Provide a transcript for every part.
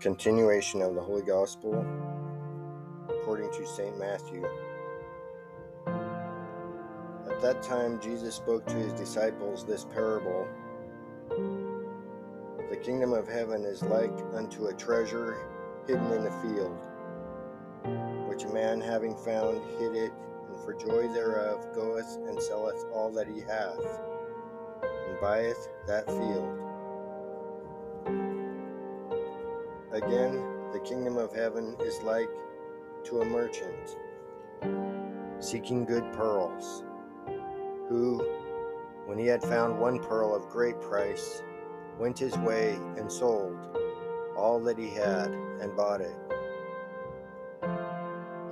Continuation of the Holy Gospel according to St. Matthew. At that time, Jesus spoke to his disciples this parable The kingdom of heaven is like unto a treasure hidden in a field, which a man having found hid it, and for joy thereof goeth and selleth all that he hath, and buyeth that field. Again, the kingdom of heaven is like to a merchant seeking good pearls, who, when he had found one pearl of great price, went his way and sold all that he had and bought it.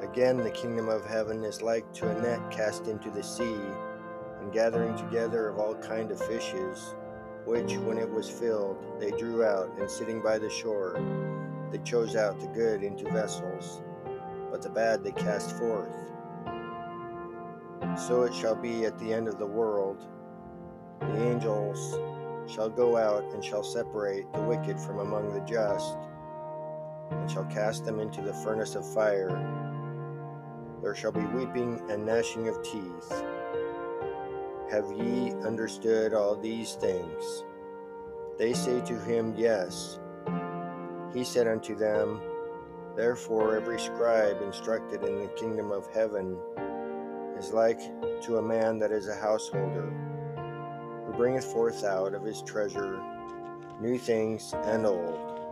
Again, the kingdom of heaven is like to a net cast into the sea, and gathering together of all kind of fishes, which, when it was filled, they drew out, and sitting by the shore, they chose out the good into vessels, but the bad they cast forth. So it shall be at the end of the world. The angels shall go out and shall separate the wicked from among the just, and shall cast them into the furnace of fire. There shall be weeping and gnashing of teeth. Have ye understood all these things? They say to him, Yes. He said unto them, Therefore every scribe instructed in the kingdom of heaven is like to a man that is a householder, who bringeth forth out of his treasure new things and old.